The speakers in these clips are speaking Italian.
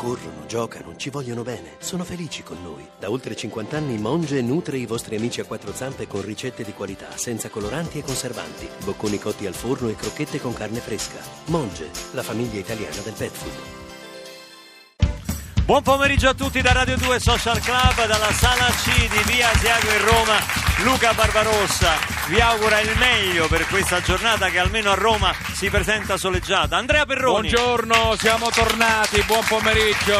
corrono, giocano, ci vogliono bene, sono felici con noi. Da oltre 50 anni Monge nutre i vostri amici a quattro zampe con ricette di qualità, senza coloranti e conservanti, bocconi cotti al forno e crocchette con carne fresca. Monge, la famiglia italiana del pet food. Buon pomeriggio a tutti da Radio 2 Social Club, dalla sala C di Via Asiago in Roma. Luca Barbarossa vi augura il meglio per questa giornata che almeno a Roma si presenta soleggiata. Andrea Perroni. Buongiorno, siamo tornati, buon pomeriggio,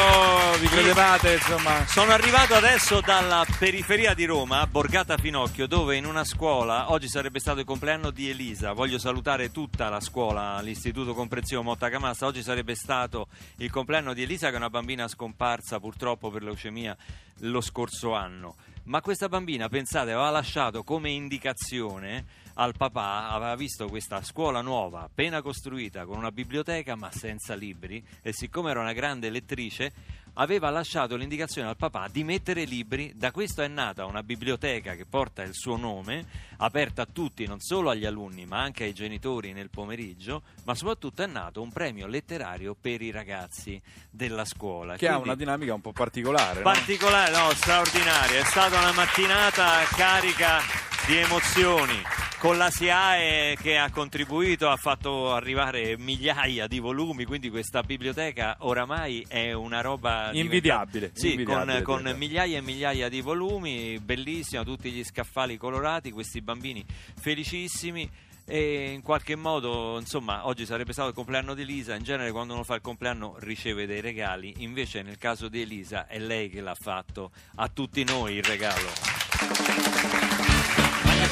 vi credevate insomma? Sono arrivato adesso dalla periferia di Roma, Borgata Finocchio, dove in una scuola oggi sarebbe stato il compleanno di Elisa. Voglio salutare tutta la scuola, l'Istituto Comprensivo Motta Camassa. Oggi sarebbe stato il compleanno di Elisa, che è una bambina scomparsa purtroppo per leucemia lo scorso anno. Ma questa bambina, pensate, aveva lasciato come indicazione al papà, aveva visto questa scuola nuova, appena costruita, con una biblioteca ma senza libri, e siccome era una grande lettrice, aveva lasciato l'indicazione al papà di mettere libri. Da questo è nata una biblioteca che porta il suo nome, aperta a tutti, non solo agli alunni, ma anche ai genitori nel pomeriggio, ma soprattutto è nato un premio letterario per i ragazzi della scuola. Che ha Quindi- una dinamica un po' particolare. no? particolare, no, straordinaria. È stata una mattinata carica di emozioni. Con la SIAE che ha contribuito, ha fatto arrivare migliaia di volumi, quindi questa biblioteca oramai è una roba Invidiabile, diventata- Sì, invidiabile, con, con migliaia e migliaia di volumi, bellissima, tutti gli scaffali colorati, questi bambini felicissimi. E in qualche modo, insomma, oggi sarebbe stato il compleanno di Elisa. In genere, quando uno fa il compleanno, riceve dei regali. Invece, nel caso di Elisa, è lei che l'ha fatto a tutti noi il regalo.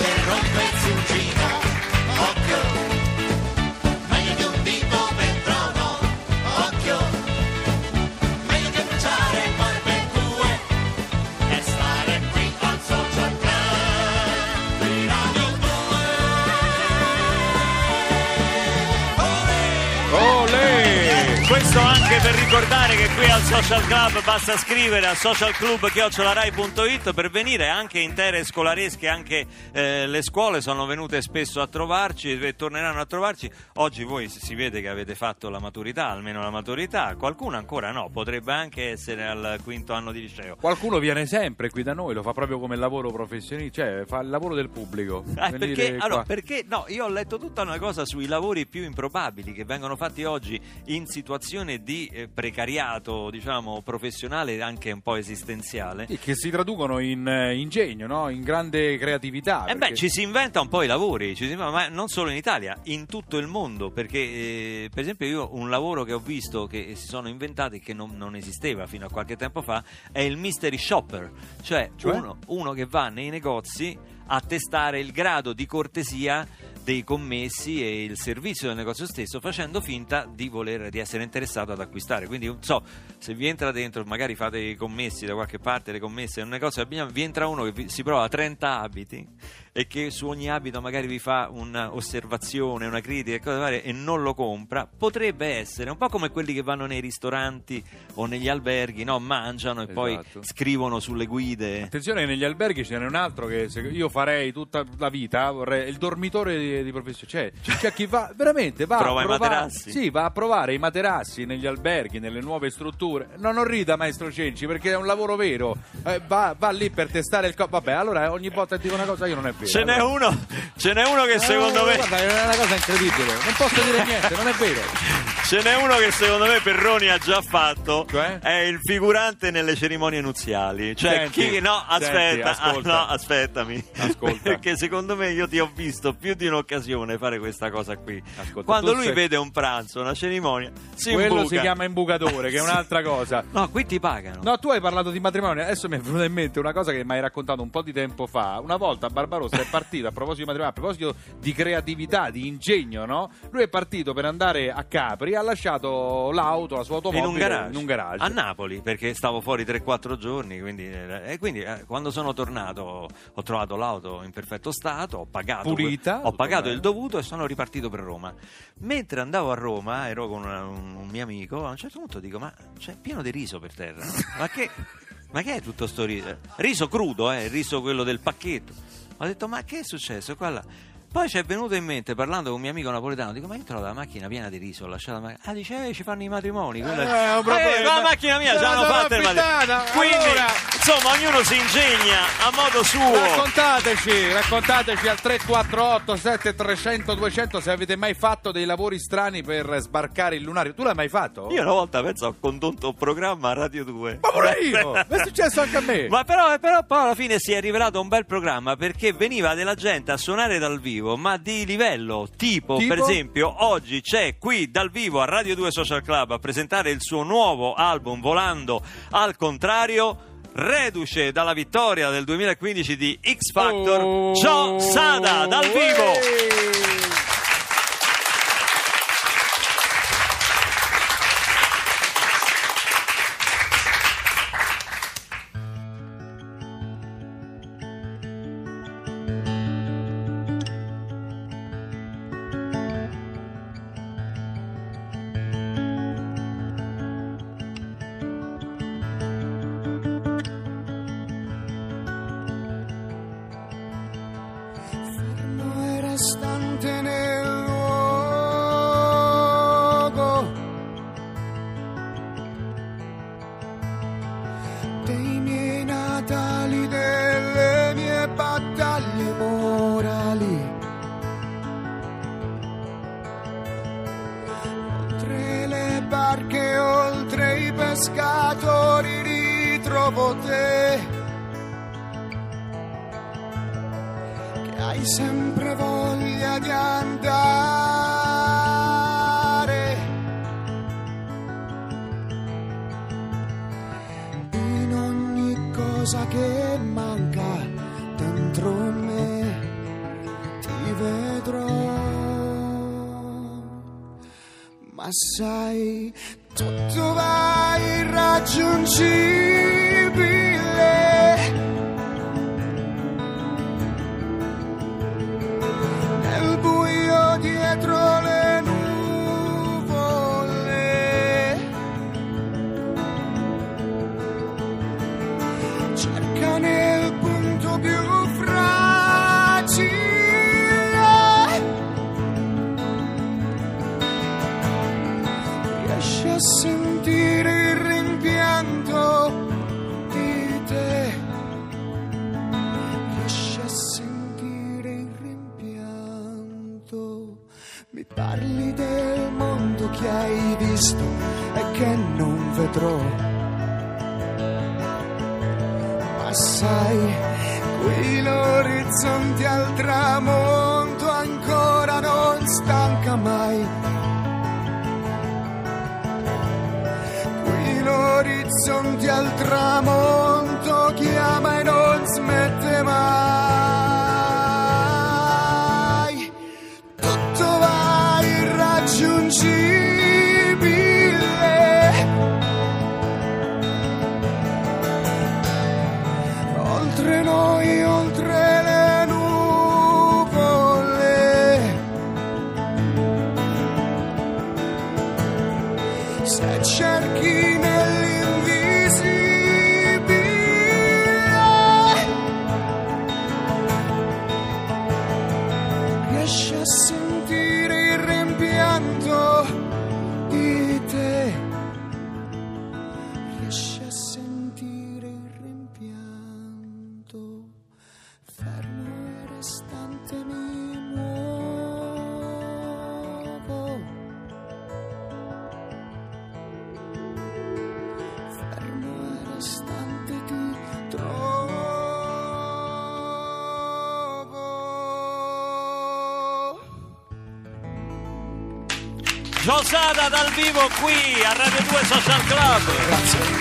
Meglio anche per ricordare che qui al Social Club basta scrivere a socialclub.it per venire anche intere scolaresche, anche eh, le scuole sono venute spesso a trovarci e torneranno a trovarci. Oggi voi si vede che avete fatto la maturità, almeno la maturità, qualcuno ancora no, potrebbe anche essere al quinto anno di liceo. Qualcuno viene sempre qui da noi, lo fa proprio come lavoro professionista, cioè fa il lavoro del pubblico. Eh, perché, allora, perché no, io ho letto tutta una cosa sui lavori più improbabili che vengono fatti oggi in situazione di eh, precariato, diciamo, professionale anche un po' esistenziale. Sì, che si traducono in eh, ingegno, no? in grande creatività. Eh beh, perché- ci si inventa un po' i lavori, ci si ma non solo in Italia, in tutto il mondo, perché eh, per esempio io un lavoro che ho visto che si sono inventati che non, non esisteva fino a qualche tempo fa è il mystery shopper, cioè, Cioè? Uno, uno che va nei negozi a testare il grado di cortesia dei commessi e il servizio del negozio stesso facendo finta di voler di essere interessato ad acquistare quindi non so se vi entra dentro magari fate i commessi da qualche parte le commesse in un negozio vi entra uno che vi- si prova 30 abiti e che su ogni abito magari vi fa un'osservazione una critica e cose varie e non lo compra potrebbe essere un po' come quelli che vanno nei ristoranti o negli alberghi no? mangiano e poi Esatto. scrivono sulle guide Attenzione, negli alberghi ce n'è un altro che io farei tutta la vita, vorrei il dormitore di, di professione. Cioè, c'è chi va veramente va Prova a provare? Sì, va a provare i materassi negli alberghi, nelle nuove strutture. No, non rida, maestro Cenci, perché è un lavoro vero. Eh, va, va lì per testare il corpo. Vabbè, allora ogni volta dico una cosa io non è vero. ce n'è Allora- uno ce n'è uno che secondo Eh, me Guarda, è una cosa incredibile. Non posso dire niente, non è vero. Ce n'è uno che secondo me Perroni ha già fatto, Cioè? è il figurante nelle cerimonie nuziali. Cioè, Senti, chi. No, senti, aspetta, ah, ascolta. no, aspettami. Ascolta. Perché secondo me io ti ho visto più di un'occasione fare questa cosa qui. Ascolta, Quando lui sei- vede un pranzo, una cerimonia, si Quello imbuca. si chiama imbucatore, che è un'altra cosa. No, qui ti pagano. No, tu hai parlato di matrimonio, adesso mi è venuta in mente una cosa che mi hai raccontato un po' di tempo fa. Una volta Barbarossa è partito a proposito di matrimonio, a proposito di creatività, di ingegno, no? Lui è partito per andare a Capri, ha lasciato l'auto, la sua in automobile un garage, in un garage. a Napoli perché stavo fuori 3-4 giorni quindi, eh, e quindi eh, quando sono tornato ho trovato l'auto in perfetto stato ho pagato, Pulita, ho pagato il dovuto e sono ripartito per Roma. Mentre andavo a Roma ero con una- un, un mio amico a un certo punto dico ma c'è pieno di riso per terra? Ma che, ma che è tutto sto riso? Riso crudo eh, il riso quello del pacchetto. Ho detto ma che è successo? Qua là Poi ci è venuto in mente, parlando con un mio amico napoletano, dico, ma io trovo la macchina piena di riso, ho lasciato la macchina. Ah, dice, eh, ci fanno i matrimoni. quella- Eh, è un problema. Eh, la macchina mia ce l'hanno fatta il matrimonio. Quindi, allora- insomma, ognuno si ingegna a modo suo. Raccontateci, raccontateci al 348 7300 200 se avete mai fatto dei lavori strani per sbarcare il lunario. Tu l'hai mai fatto? Io una volta penso ho condotto un programma a Radio 2. Ma pure io! è successo anche a me. Ma però, però poi alla fine si è rivelato un bel programma perché veniva della gente a suonare dal vivo, ma di livello tipo, Tipo? per esempio, oggi c'è qui dal vivo a Radio 2 Social Club a presentare il suo nuovo album Volando al contrario. Reduce dalla vittoria del 2015 di X Factor, Oh. Joe Sada dal vivo. Ehi. Ma sai, tutto va irraggiungibile. Visto e che non vedrò. Ma sai, qui l'orizzonte al tramonto ancora non stanca mai. Qui l'orizzonte al tramonto chiama e non smette mai. Se cerchi nell'invisibile, vivo qui a Radio 2 Social Club. Grazie.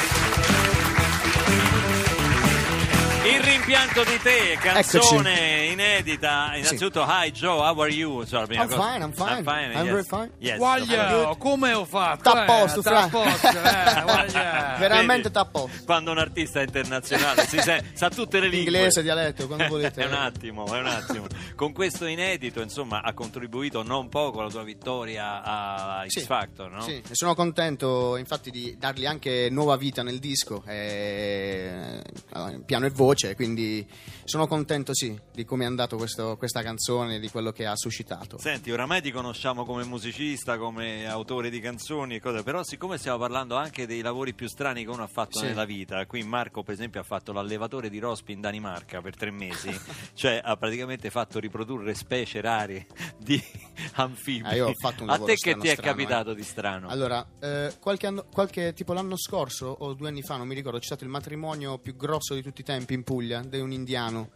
Il rimpianto di te, canzone inedita. Innanzitutto, hi Joe, how are you? Insomma, la prima I'm cosa. fine, I'm fine. I'm yes. very fine. Yes, Guaglia, good. come ho fatto? A eh, fra. posto, eh, veramente Vedi? tappo. Quando un artista internazionale si sa, sa tutte le lingue. Inglese, dialetto, quando volete. è un attimo, è un attimo. Con questo inedito, insomma, ha contribuito non poco alla tua vittoria a X Sì. Factor, no? Sì, ne sono contento infatti di dargli anche nuova vita nel disco, eh, piano e voce, quindi sono contento sì di come è andato questo- questa canzone, di quello che ha suscitato. Senti, oramai ti conosciamo come musicista, come autore di canzoni e cose, però siccome stiamo parlando anche dei lavori più strani che uno ha fatto Sì. nella vita, qui Marco per esempio ha fatto l'allevatore di rospi in Danimarca per tre mesi, cioè ha praticamente fatto riprodurre specie rare di anfibi. Ah, io ho fatto un A te che ti è strano, capitato di strano? Allora, eh, qualche, anno, qualche tipo l'anno scorso o due anni fa, non mi ricordo, c'è stato il matrimonio più grosso di tutti i tempi in Puglia di un indiano.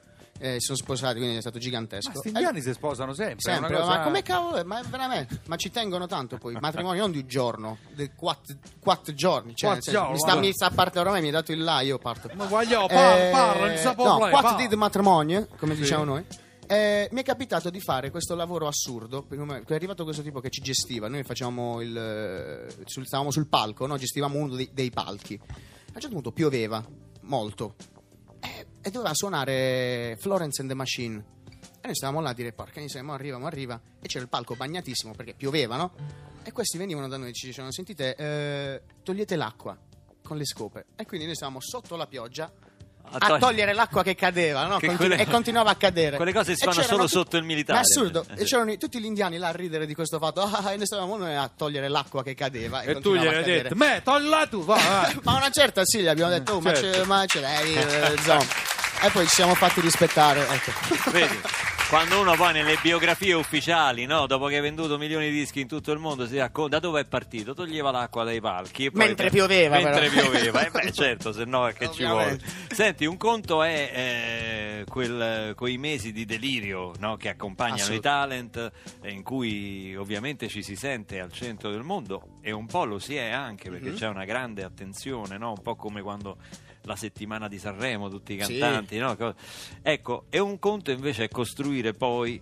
Eh, si sono sposati, quindi è stato gigantesco. Ma Eh, indiani si sposano sempre. è Sempre, una cosa- ma come cavolo è? Ma veramente, ma ci tengono tanto poi. Matrimonio non di un giorno, di quattro, quattro giorni. Cioè, Quattro nel senso, giorni, mi, sta, mi sta a parte ormai, mi hai dato il là, io parto. Ma voglio, parla, Eh, parla, non sa no, parlare, quattro di matrimonio, come Sì. diciamo noi. Eh, mi è capitato di fare questo lavoro assurdo. È arrivato questo tipo che ci gestiva. Noi facevamo il. sul- stavamo sul palco, no? gestivamo uno dei, dei palchi. A un certo punto pioveva molto eh, e doveva suonare Florence and the Machine. E noi stavamo là a dire: Porca miseria, mo arriva, mo arriva. E c'era il palco bagnatissimo perché pioveva, no? E questi venivano da noi e ci dicevano: Sentite, eh, togliete l'acqua con le scope. E quindi noi stavamo sotto la pioggia A a togli- togliere l'acqua che cadeva no? Che Continu- quelle- e continuava a cadere. Quelle cose si fanno solo tutti- sotto il militare. Ma è assurdo. Eh, E c'erano i- tutti gli indiani là a ridere di questo fatto. Ah, e noi stavamo noi a togliere l'acqua che cadeva. E, E tu gli a hai detto, me, toglila tu, va, vai. Ma una certa sì, gli abbiamo detto, oh, ma Certo. c'è, ma c'è, eh, eh. E poi ci siamo fatti rispettare. Ecco. Vedi? Quando uno poi nelle biografie ufficiali, no? dopo che hai venduto milioni di dischi in tutto il mondo, si racconta da dove è partito, toglieva l'acqua dai palchi. poi- Mentre pioveva, Mentre però. pioveva, eh beh certo, se no che ci vuole. Senti, un conto è eh, quel, quei mesi di delirio no? che accompagnano i talent, eh, in cui ovviamente ci si sente al centro del mondo e un po' lo si è anche perché Mhm. c'è una grande attenzione, no? un po' come quando la settimana di Sanremo, tutti i Sì. cantanti. no? Co- Ecco, e un conto invece è costruire poi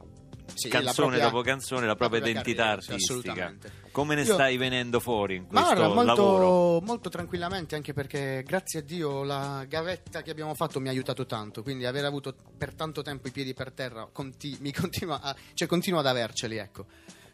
Sì, canzone propria- dopo canzone la propria identità carriera, sì, artistica. assolutamente. Come ne Io- stai venendo fuori in questo guarda, molto, lavoro? molto tranquillamente, anche perché grazie a Dio la gavetta che abbiamo fatto mi ha aiutato tanto. Quindi aver avuto per tanto tempo i piedi per terra conti- mi continua, a, cioè, continuo ad averceli, ecco.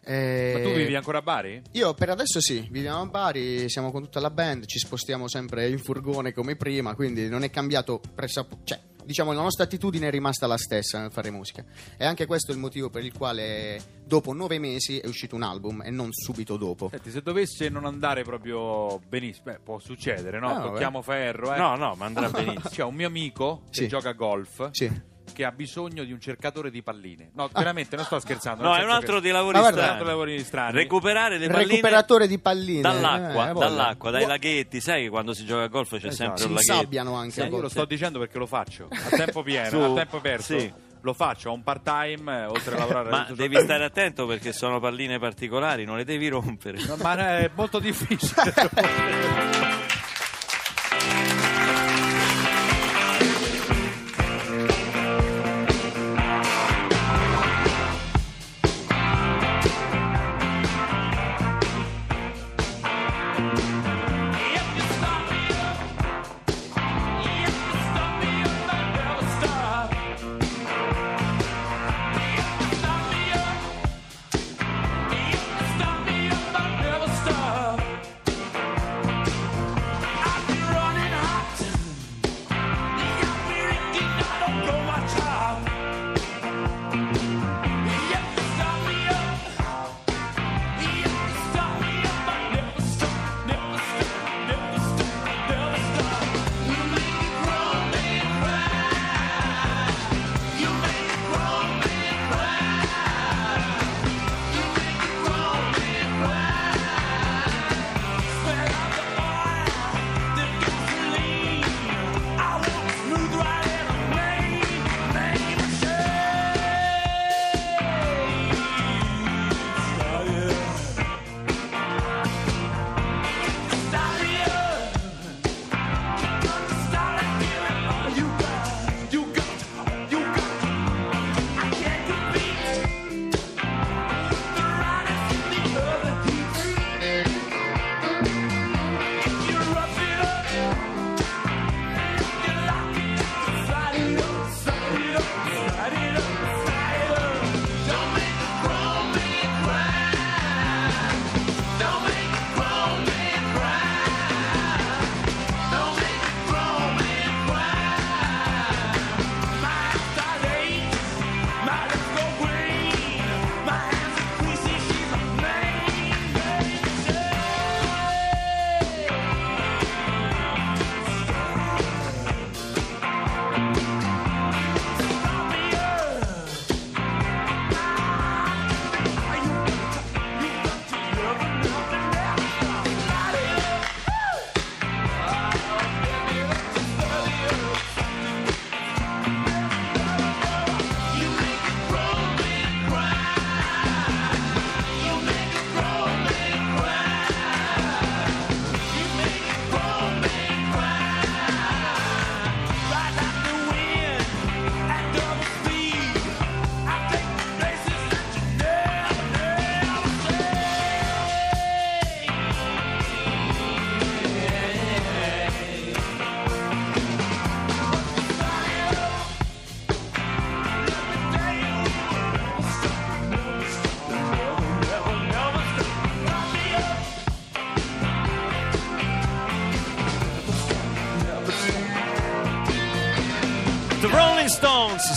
Eh, Ma tu vivi ancora a Bari? Io per adesso sì, viviamo a Bari, siamo con tutta la band, ci spostiamo sempre in furgone come prima, quindi non è cambiato pressapo- cioè, diciamo la nostra attitudine è rimasta la stessa nel fare musica. E anche questo è il motivo per il quale dopo nove mesi è uscito un album e non subito dopo. Senti, se dovesse non andare proprio benissimo, beh, può succedere, no? Ah, Tocchiamo ferro, eh. No, no, ma andrà benissimo. C'è un mio amico che Sì. gioca a golf Sì. Che ha bisogno di un cercatore di palline. No, veramente, non sto scherzando. No, è un altro che- dei lavori guarda, strani. lavori strani. Recuperare le palline Recuperatore di palline. dall'acqua, eh, voglia. dall'acqua, dai laghetti. Sai che quando si gioca a golf c'è Esatto. sempre Si un laghetto. insabbiano anche Sì, a io lo sto dicendo perché lo faccio a tempo pieno, Su. a tempo perso. Sì. Lo faccio, ho un part time eh, oltre a lavorare Ma tutto- devi stare attento perché sono palline particolari, non le devi rompere. No, ma è molto difficile.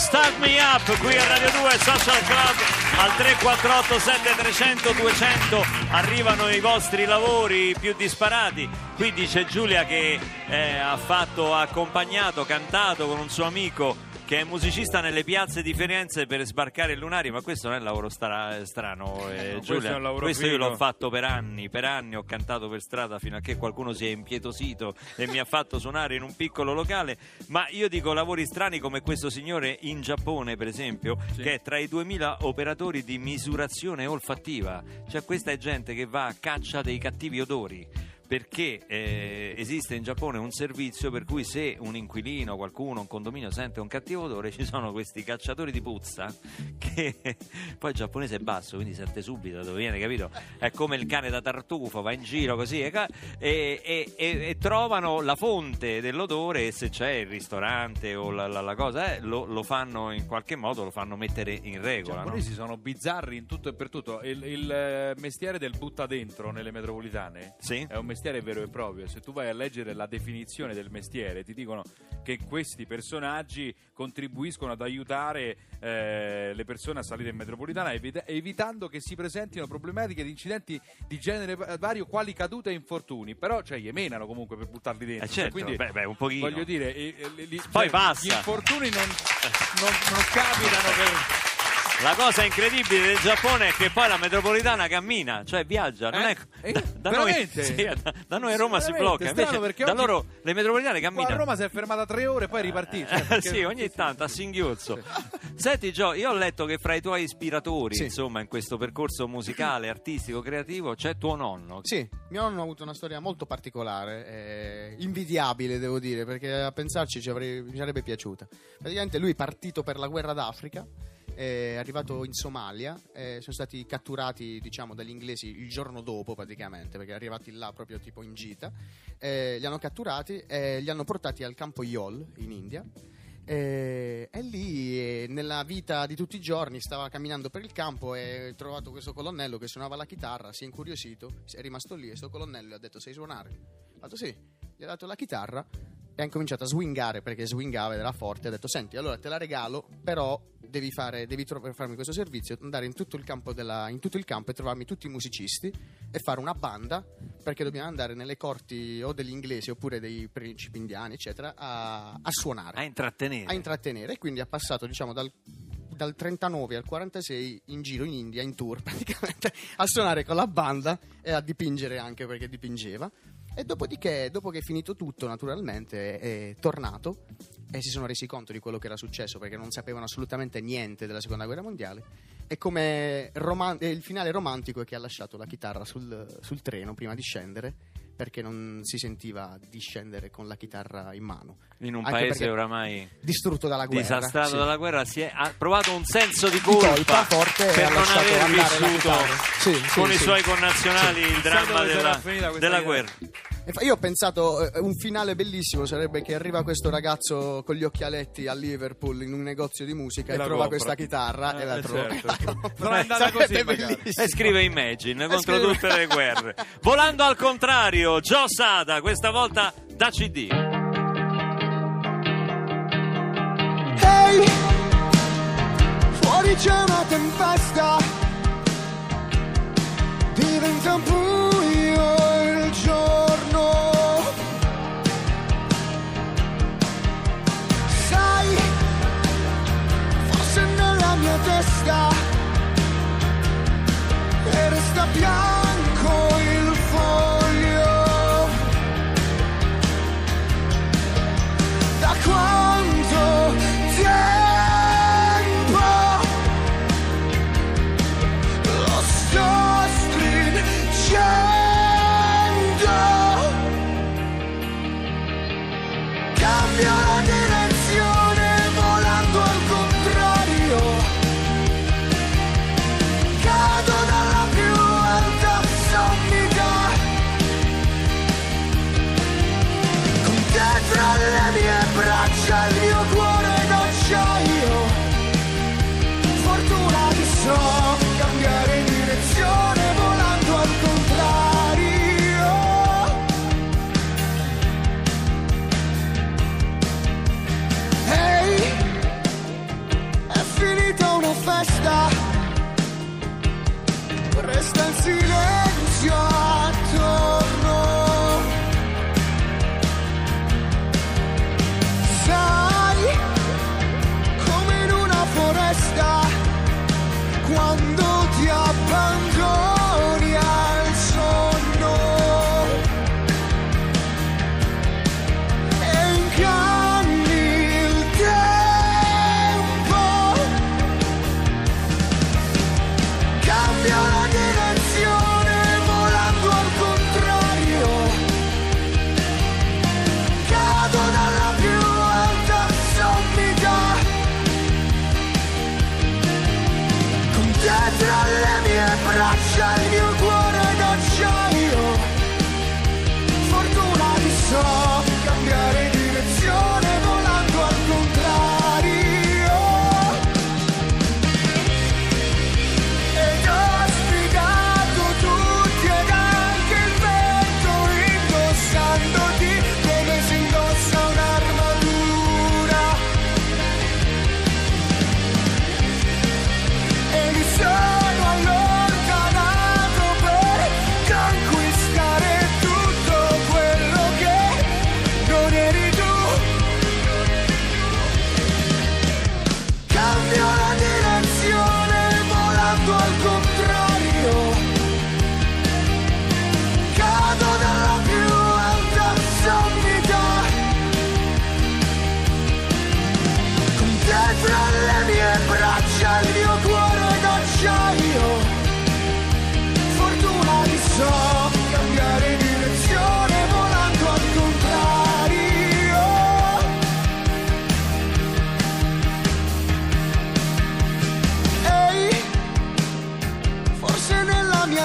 Start Me Up qui a Radio 2 Social Club al 348 7300 200 arrivano i vostri lavori più disparati. Qui dice Giulia che eh, ha fatto ha accompagnato, cantato con un suo amico che è musicista nelle piazze di Firenze per sbarcare il lunario, ma questo non è un lavoro stra- strano, eh, no, questo Giulia. lavoro questo io l'ho fatto per anni, per anni ho cantato per strada fino a che qualcuno si è impietosito e mi ha fatto suonare in un piccolo locale. Ma io dico lavori strani come questo signore in Giappone, per esempio, Sì. che è tra i 2000 operatori di misurazione olfattiva. Cioè, questa è gente che va a caccia dei cattivi odori. Perché eh, esiste in Giappone un servizio per cui se un inquilino, qualcuno, un condominio sente un cattivo odore, ci sono questi cacciatori di puzza che poi il giapponese è basso, quindi sente subito da dove viene, capito? È come il cane da tartufo, va in giro così e, e- e- e- trovano la fonte dell'odore e se c'è il ristorante o la, la- la cosa, eh, lo, lo fanno in qualche modo, lo fanno mettere in I regola. no? giapponesi sono bizzarri in tutto e per tutto. Il, il, eh, mestiere del butta dentro nelle metropolitane Sì? è un mestiere vero e proprio. Se tu vai a leggere la definizione del mestiere, ti dicono che questi personaggi contribuiscono ad aiutare eh, le persone a salire in metropolitana, evita- evitando che si presentino problematiche di incidenti di genere va- vario, quali cadute e infortuni. Però, cioè, gli menano comunque per buttarli dentro. Eh, Cioè, certo, quindi, beh, beh, un pochino. Voglio dire, eh, eh, li- Poi cioè, passa. Gli infortuni non, non, non capitano per. La cosa incredibile del Giappone è che poi la metropolitana cammina, cioè viaggia, non Eh? è... Eh? Da, da noi, sì, da, da noi a Roma si blocca, invece da oggi- loro le metropolitane camminano. a Roma si è fermata tre ore e poi è ripartita. Cioè, Eh, sì, ogni tanto a singhiozzo. Senti Gio, io ho letto che fra i tuoi ispiratori, Sì. insomma, in questo percorso musicale, artistico, creativo, c'è tuo nonno. Sì, mio nonno ha avuto una storia molto particolare, eh, invidiabile devo dire, perché a pensarci ci avrei- mi sarebbe piaciuta. Praticamente lui è partito per la guerra d'Africa, è arrivato in Somalia, eh, sono stati catturati diciamo dagli inglesi il giorno dopo praticamente, perché è arrivati là proprio tipo in gita, eh, li hanno catturati e li hanno portati al campo Yol in India. Eh, E, lì eh, nella vita di tutti i giorni stava camminando per il campo e ha trovato questo colonnello che suonava la chitarra, si è incuriosito, è rimasto lì e questo colonnello gli ha detto sei suonare? Ha detto sì, gli ha dato la chitarra e ha incominciato a swingare perché swingava ed era forte, ha detto senti allora te la regalo però devi, fare, devi tro- farmi questo servizio andare in tutto, il campo della- in tutto il campo e trovarmi tutti i musicisti e fare una banda perché dobbiamo andare nelle corti o degli inglesi oppure dei principi indiani eccetera a, a suonare A intrattenere. a intrattenere e quindi ha passato diciamo dal, dal 39 al 46 in giro in India in tour praticamente a suonare con la banda e a dipingere anche perché dipingeva e dopodiché dopo che è finito tutto naturalmente è tornato e si sono resi conto di quello che era successo perché non sapevano assolutamente niente della seconda guerra mondiale. E come roman- il finale romantico è che ha lasciato la chitarra sul, sul treno prima di scendere perché non si sentiva di scendere con la chitarra in mano in un Anche paese oramai distrutto dalla guerra disastrato sì. dalla guerra si è, ha provato un senso di Di colpa, colpa forte e per non aver vissuto. Sì, sì, con i suoi connazionali il dramma della, della guerra. guerra. Io ho pensato eh, un finale bellissimo sarebbe che arriva questo ragazzo con gli occhialetti a Liverpool in un negozio di musica E e, trova compra. questa chitarra Eh, e la eh, trova. certo. e la compra. Non è andata Sarebbe così, bellissimo. E scrive Imagine E contro scrive- tutte le guerre. Volando al contrario, Joe Sada, questa volta da CD. Ehi, fuori c'è una tempesta, diventa buio te tra le mie braccia il mio cuore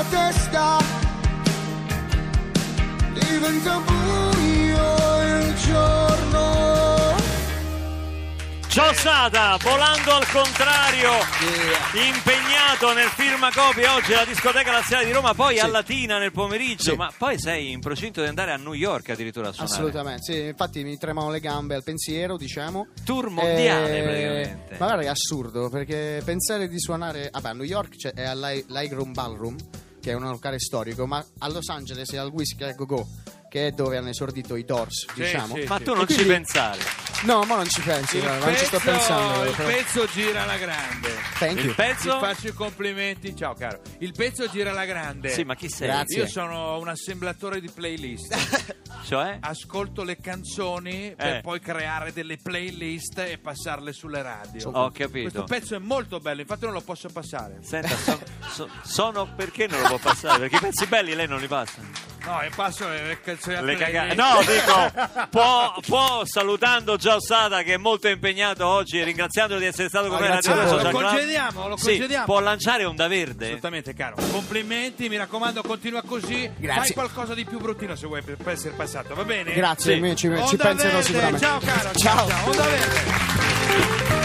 testa, diventa buio il giorno. Ciao Sada, volando al contrario, yeah. impegnato nel firma copia oggi alla discoteca laziale di Roma, poi sì. a Latina nel pomeriggio, sì. ma poi sei in procinto di andare a New York addirittura a suonare. Assolutamente, sì, infatti mi tremano le gambe al pensiero, diciamo. Tour mondiale eh, praticamente. Ma guarda è assurdo, perché pensare di suonare, vabbè a New York cioè, è all'Igram Ballroom, che è un locale storico, ma a Los Angeles è al Whiskey a Go Go, che è dove hanno esordito i Doors, Sì, diciamo. sì. Ma tu non E ci quindi- pensare. No, ma non ci pensi, Il guarda, non ci sto pezzo- pensando. Il però. pezzo gira alla grande. Thank Il you. Ti pezzo? faccio i complimenti. Ciao caro. Il pezzo gira alla grande. Sì, ma chi sei? Grazie. Io sono un assemblatore di playlist. Cioè? Ascolto le canzoni per Eh. poi creare delle playlist e passarle sulle radio. Ho capito. Questo pezzo è molto bello, infatti non lo posso passare. Senta, so- so- sono perché non lo può passare? Perché i pezzi belli lei non li passa. No, e passo le Le playlist. cagate. No, dico, può, può, salutando Già Osata che è molto impegnato oggi e ringraziandolo di essere stato con me alla Radio Lo congediamo, lo Sì, congediamo. può lanciare Onda Verde? Assolutamente caro. Complimenti, mi raccomando, continua così. Grazie. Fai qualcosa di più bruttino se vuoi per, per essere passato, va bene? Grazie, Sì. ci, ci Onda penserò Verde, sicuramente. Ciao caro, Ciao. ciao. Onda Verde.